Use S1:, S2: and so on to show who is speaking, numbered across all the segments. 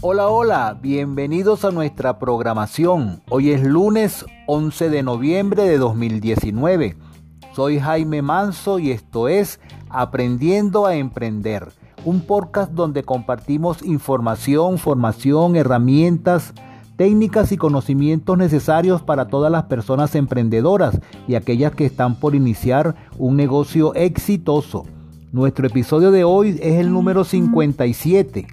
S1: Hola, hola, bienvenidos a nuestra programación. Hoy es lunes 11 de noviembre de 2019. Soy Jaime Manso y esto es Aprendiendo a Emprender, un podcast donde compartimos información, formación, herramientas, técnicas y conocimientos necesarios para todas las personas emprendedoras y aquellas que están por iniciar un negocio exitoso. Nuestro episodio de hoy es el número 57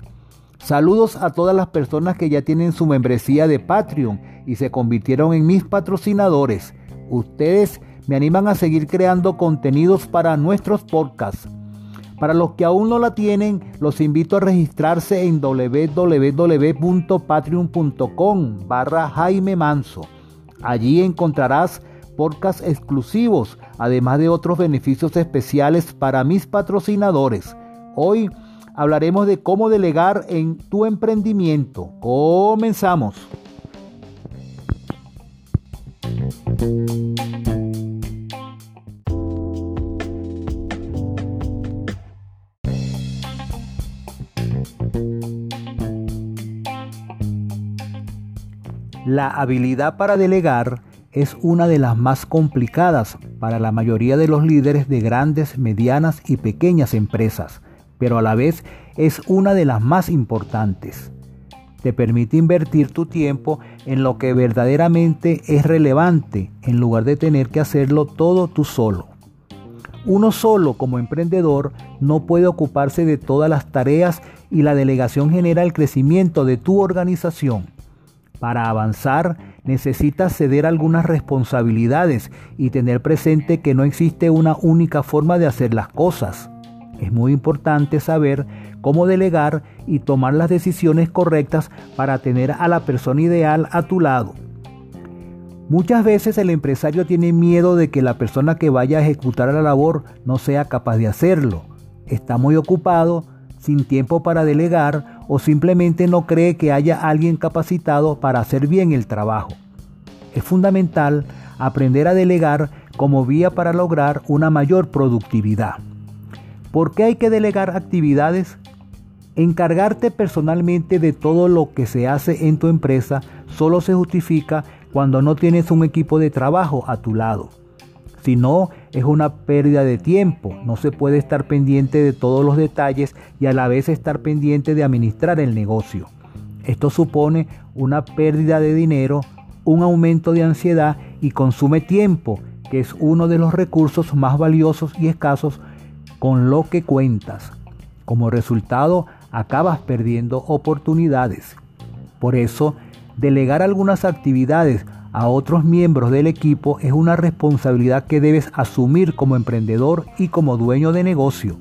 S1: Saludos a todas las personas que ya tienen su membresía de Patreon y se convirtieron en mis patrocinadores. Ustedes me animan a seguir creando contenidos para nuestros podcasts. Para los que aún no la tienen, los invito a registrarse en www.patreon.com barra Jaime Manso. Allí encontrarás podcasts exclusivos, además de otros beneficios especiales para mis patrocinadores. Hoy hablaremos de cómo delegar en tu emprendimiento. Comenzamos. La habilidad para delegar es una de las más complicadas para la mayoría de los líderes de grandes, medianas y pequeñas empresas pero a la vez es una de las más importantes. Te permite invertir tu tiempo en lo que verdaderamente es relevante en lugar de tener que hacerlo todo tú solo. Uno solo como emprendedor no puede ocuparse de todas las tareas y la delegación genera el crecimiento de tu organización. Para avanzar necesitas ceder algunas responsabilidades y tener presente que no existe una única forma de hacer las cosas. Es muy importante saber cómo delegar y tomar las decisiones correctas para tener a la persona ideal a tu lado. Muchas veces el empresario tiene miedo de que la persona que vaya a ejecutar la labor no sea capaz de hacerlo. Está muy ocupado, sin tiempo para delegar o simplemente no cree que haya alguien capacitado para hacer bien el trabajo. Es fundamental aprender a delegar como vía para lograr una mayor productividad. ¿Por qué hay que delegar actividades? Encargarte personalmente de todo lo que se hace en tu empresa solo se justifica cuando no tienes un equipo de trabajo a tu lado. Si no, es una pérdida de tiempo. No se puede estar pendiente de todos los detalles y a la vez estar pendiente de administrar el negocio. Esto supone una pérdida de dinero, un aumento de ansiedad y consume tiempo, que es uno de los recursos más valiosos y escasos con lo que cuentas. Como resultado, acabas perdiendo oportunidades. Por eso, delegar algunas actividades a otros miembros del equipo es una responsabilidad que debes asumir como emprendedor y como dueño de negocio.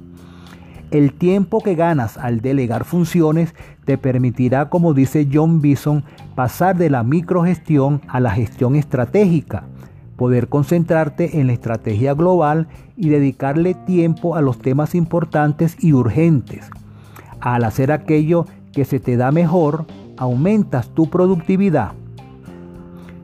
S1: El tiempo que ganas al delegar funciones te permitirá, como dice John Bison, pasar de la microgestión a la gestión estratégica poder concentrarte en la estrategia global y dedicarle tiempo a los temas importantes y urgentes. Al hacer aquello que se te da mejor, aumentas tu productividad.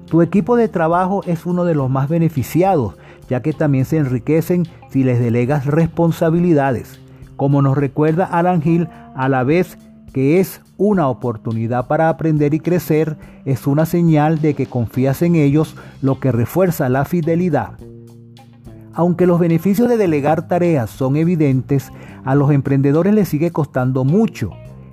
S1: Tu equipo de trabajo es uno de los más beneficiados, ya que también se enriquecen si les delegas responsabilidades. Como nos recuerda Alan Hill, a la vez que es una oportunidad para aprender y crecer, es una señal de que confías en ellos, lo que refuerza la fidelidad. Aunque los beneficios de delegar tareas son evidentes, a los emprendedores les sigue costando mucho.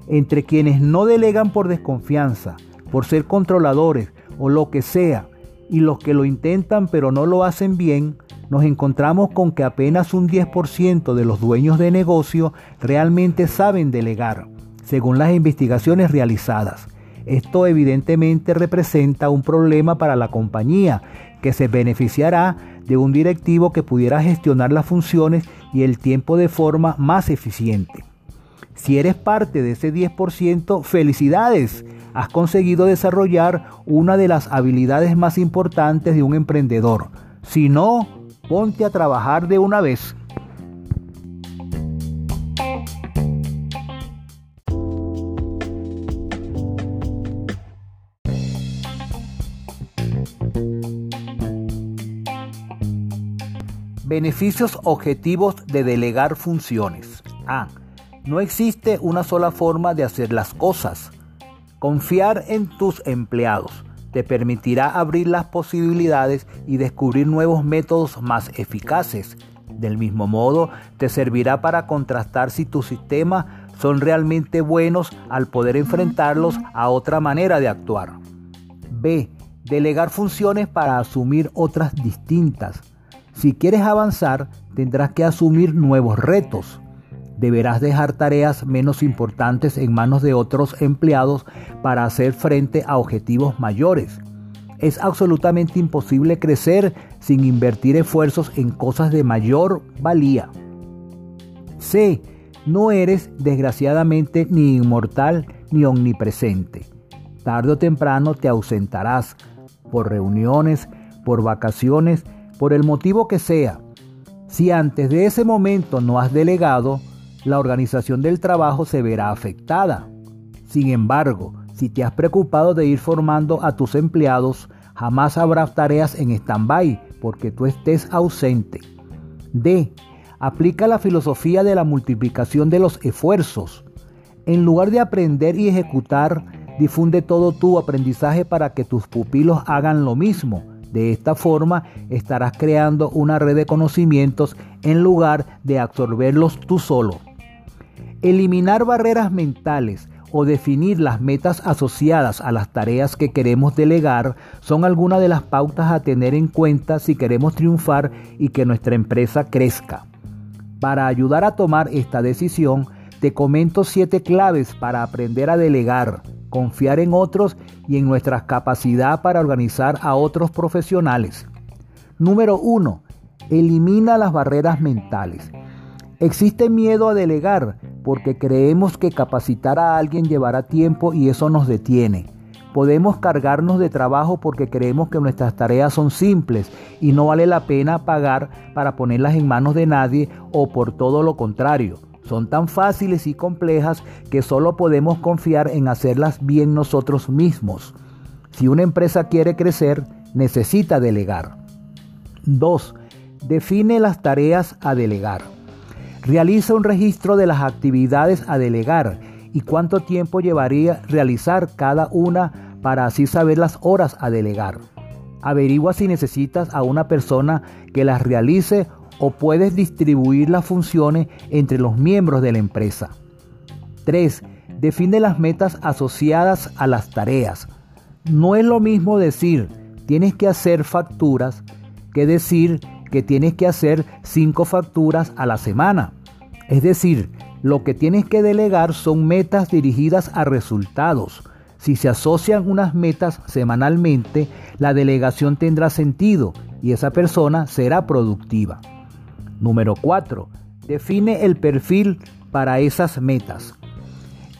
S1: Entre quienes no delegan por desconfianza, por ser controladores o lo que sea, y los que lo intentan pero no lo hacen bien, nos encontramos con que apenas un 10% de los dueños de negocio realmente saben delegar según las investigaciones realizadas. Esto evidentemente representa un problema para la compañía, que se beneficiará de un directivo que pudiera gestionar las funciones y el tiempo de forma más eficiente. Si eres parte de ese 10%, felicidades. Has conseguido desarrollar una de las habilidades más importantes de un emprendedor. Si no, ponte a trabajar de una vez. Beneficios objetivos de delegar funciones. A. No existe una sola forma de hacer las cosas. Confiar en tus empleados te permitirá abrir las posibilidades y descubrir nuevos métodos más eficaces. Del mismo modo, te servirá para contrastar si tus sistemas son realmente buenos al poder enfrentarlos a otra manera de actuar. B. Delegar funciones para asumir otras distintas. Si quieres avanzar, tendrás que asumir nuevos retos. Deberás dejar tareas menos importantes en manos de otros empleados para hacer frente a objetivos mayores. Es absolutamente imposible crecer sin invertir esfuerzos en cosas de mayor valía. C. No eres desgraciadamente ni inmortal ni omnipresente. Tarde o temprano te ausentarás por reuniones, por vacaciones, por el motivo que sea. Si antes de ese momento no has delegado, la organización del trabajo se verá afectada. Sin embargo, si te has preocupado de ir formando a tus empleados, jamás habrá tareas en stand-by porque tú estés ausente. D. Aplica la filosofía de la multiplicación de los esfuerzos. En lugar de aprender y ejecutar, difunde todo tu aprendizaje para que tus pupilos hagan lo mismo. De esta forma estarás creando una red de conocimientos en lugar de absorberlos tú solo. Eliminar barreras mentales o definir las metas asociadas a las tareas que queremos delegar son algunas de las pautas a tener en cuenta si queremos triunfar y que nuestra empresa crezca. Para ayudar a tomar esta decisión, te comento siete claves para aprender a delegar, confiar en otros y en nuestra capacidad para organizar a otros profesionales. Número 1. Elimina las barreras mentales. Existe miedo a delegar porque creemos que capacitar a alguien llevará tiempo y eso nos detiene. Podemos cargarnos de trabajo porque creemos que nuestras tareas son simples y no vale la pena pagar para ponerlas en manos de nadie o por todo lo contrario. Son tan fáciles y complejas que solo podemos confiar en hacerlas bien nosotros mismos. Si una empresa quiere crecer, necesita delegar. 2. Define las tareas a delegar. Realiza un registro de las actividades a delegar y cuánto tiempo llevaría realizar cada una para así saber las horas a delegar. Averigua si necesitas a una persona que las realice o puedes distribuir las funciones entre los miembros de la empresa. 3. Define las metas asociadas a las tareas. No es lo mismo decir tienes que hacer facturas que decir que tienes que hacer 5 facturas a la semana. Es decir, lo que tienes que delegar son metas dirigidas a resultados. Si se asocian unas metas semanalmente, la delegación tendrá sentido y esa persona será productiva. Número 4. Define el perfil para esas metas.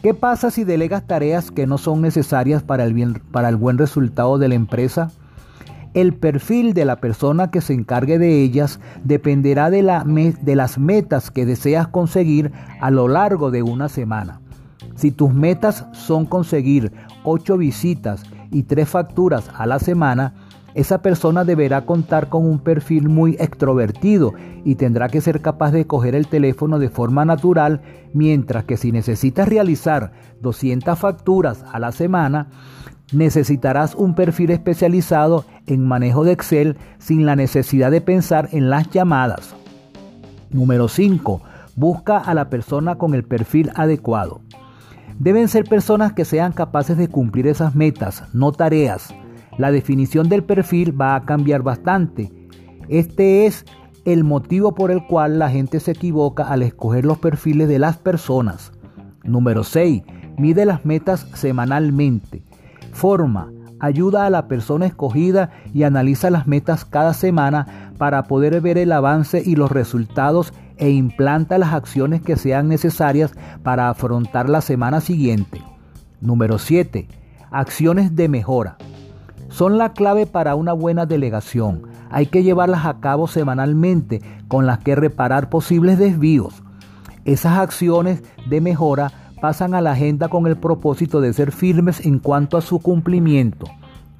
S1: ¿Qué pasa si delegas tareas que no son necesarias para el, bien, para el buen resultado de la empresa? El perfil de la persona que se encargue de ellas dependerá de, de las metas que deseas conseguir a lo largo de una semana. Si tus metas son conseguir 8 visitas y 3 facturas a la semana, esa persona deberá contar con un perfil muy extrovertido y tendrá que ser capaz de coger el teléfono de forma natural, mientras que si necesitas realizar 200 facturas a la semana, necesitarás un perfil especializado en manejo de Excel sin la necesidad de pensar en las llamadas. Número 5. Busca a la persona con el perfil adecuado. Deben ser personas que sean capaces de cumplir esas metas, no tareas. La definición del perfil va a cambiar bastante. Este es el motivo por el cual la gente se equivoca al escoger los perfiles de las personas. Número 6. Mide las metas semanalmente forma, ayuda a la persona escogida y analiza las metas cada semana para poder ver el avance y los resultados e implanta las acciones que sean necesarias para afrontar la semana siguiente. Número 7. Acciones de mejora. Son la clave para una buena delegación. Hay que llevarlas a cabo semanalmente con las que reparar posibles desvíos. Esas acciones de mejora pasan a la agenda con el propósito de ser firmes en cuanto a su cumplimiento.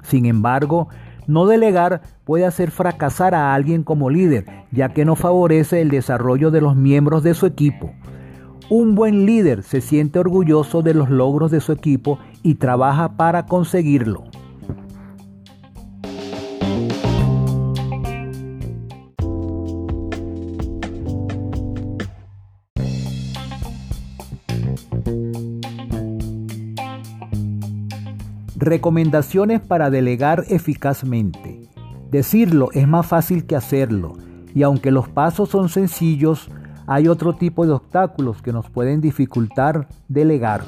S1: Sin embargo, no delegar puede hacer fracasar a alguien como líder, ya que no favorece el desarrollo de los miembros de su equipo. Un buen líder se siente orgulloso de los logros de su equipo y trabaja para conseguirlo. Recomendaciones para delegar eficazmente. Decirlo es más fácil que hacerlo, y aunque los pasos son sencillos, hay otro tipo de obstáculos que nos pueden dificultar delegar.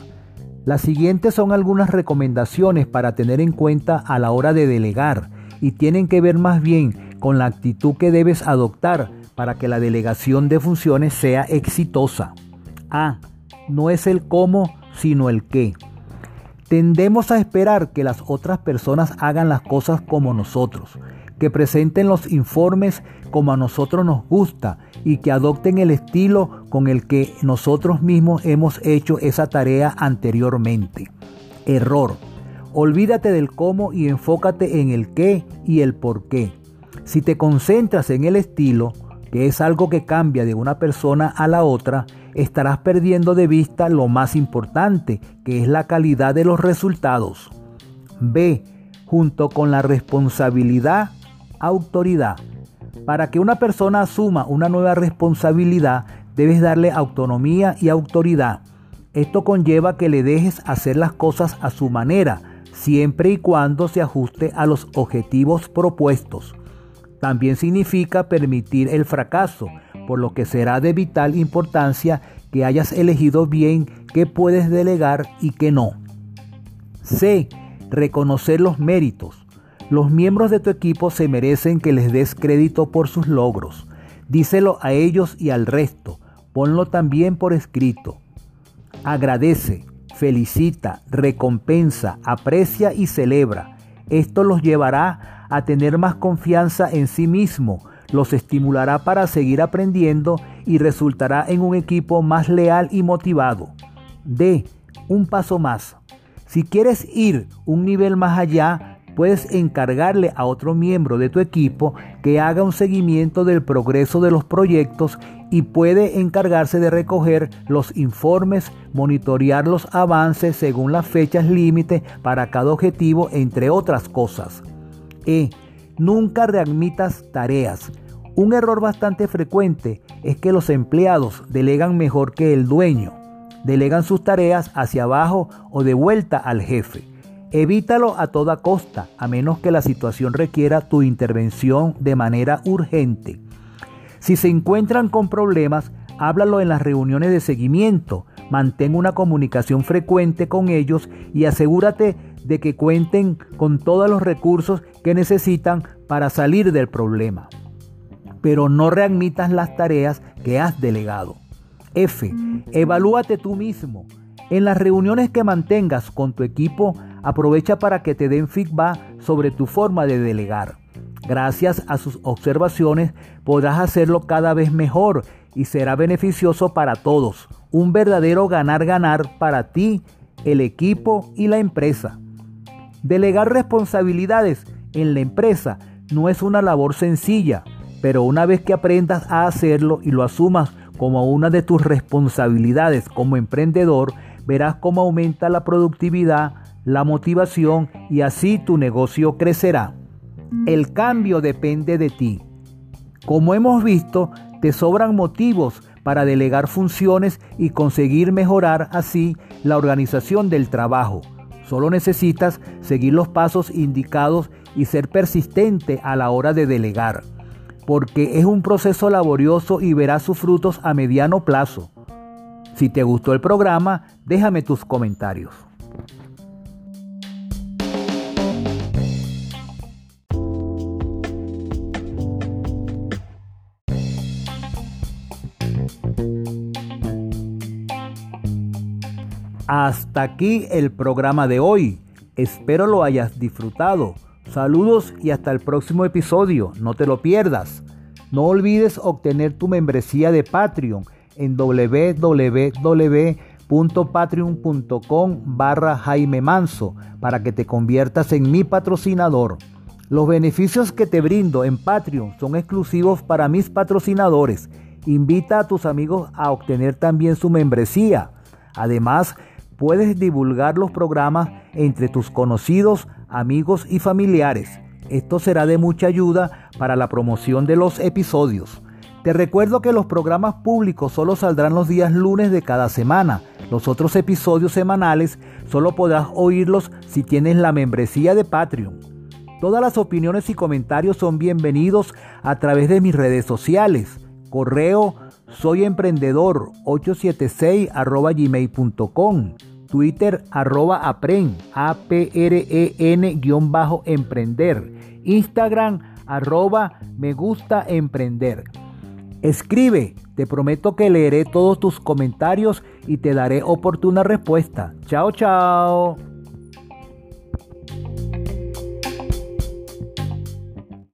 S1: Las siguientes son algunas recomendaciones para tener en cuenta a la hora de delegar y tienen que ver más bien con la actitud que debes adoptar para que la delegación de funciones sea exitosa. A. No es el cómo, sino el qué. Tendemos a esperar que las otras personas hagan las cosas como nosotros, que presenten los informes como a nosotros nos gusta y que adopten el estilo con el que nosotros mismos hemos hecho esa tarea anteriormente. Error. Olvídate del cómo y enfócate en el qué y el por qué. Si te concentras en el estilo, que es algo que cambia de una persona a la otra, estarás perdiendo de vista lo más importante, que es la calidad de los resultados. B. Junto con la responsabilidad autoridad. Para que una persona asuma una nueva responsabilidad, debes darle autonomía y autoridad. Esto conlleva que le dejes hacer las cosas a su manera, siempre y cuando se ajuste a los objetivos propuestos. También significa permitir el fracaso, por lo que será de vital importancia que hayas elegido bien qué puedes delegar y qué no. C. Reconocer los méritos. Los miembros de tu equipo se merecen que les des crédito por sus logros. Díselo a ellos y al resto. Ponlo también por escrito. Agradece, felicita, recompensa, aprecia y celebra. Esto los llevará a tener más confianza en sí mismo, los estimulará para seguir aprendiendo y resultará en un equipo más leal y motivado. D. Un paso más. Si quieres ir un nivel más allá, puedes encargarle a otro miembro de tu equipo que haga un seguimiento del progreso de los proyectos y puede encargarse de recoger los informes, monitorear los avances según las fechas límite para cada objetivo, entre otras cosas. E. Nunca readmitas tareas. Un error bastante frecuente es que los empleados delegan mejor que el dueño. Delegan sus tareas hacia abajo o de vuelta al jefe. Evítalo a toda costa, a menos que la situación requiera tu intervención de manera urgente. Si se encuentran con problemas, háblalo en las reuniones de seguimiento. Mantén una comunicación frecuente con ellos y asegúrate de que cuenten con todos los recursos que necesitan para salir del problema. Pero no readmitas las tareas que has delegado. F. Evalúate tú mismo. En las reuniones que mantengas con tu equipo, aprovecha para que te den feedback sobre tu forma de delegar. Gracias a sus observaciones podrás hacerlo cada vez mejor y será beneficioso para todos. Un verdadero ganar-ganar para ti, el equipo y la empresa. Delegar responsabilidades en la empresa no es una labor sencilla, pero una vez que aprendas a hacerlo y lo asumas como una de tus responsabilidades como emprendedor, verás cómo aumenta la productividad, la motivación y así tu negocio crecerá. El cambio depende de ti. Como hemos visto, te sobran motivos para delegar funciones y conseguir mejorar así la organización del trabajo. Solo necesitas seguir los pasos indicados y ser persistente a la hora de delegar, porque es un proceso laborioso y verás sus frutos a mediano plazo. Si te gustó el programa, déjame tus comentarios. Hasta aquí el programa de hoy. Espero lo hayas disfrutado. Saludos y hasta el próximo episodio. No te lo pierdas. No olvides obtener tu membresía de Patreon en www.patreon.com barra Jaime Manso para que te conviertas en mi patrocinador. Los beneficios que te brindo en Patreon son exclusivos para mis patrocinadores Invita a tus amigos a obtener también su membresía. Además, puedes divulgar los programas entre tus conocidos, amigos y familiares. Esto será de mucha ayuda para la promoción de los episodios. Te recuerdo que los programas públicos solo saldrán los días lunes de cada semana. Los otros episodios semanales solo podrás oírlos si tienes la membresía de Patreon. Todas las opiniones y comentarios son bienvenidos a través de mis redes sociales. Correo soy emprendedor 876 gmail.com. Twitter arroba apren, a p r e n guion bajo emprender. Instagram arroba me gusta emprender. Escribe, te prometo que leeré todos tus comentarios y te daré oportuna respuesta. Chao, chao.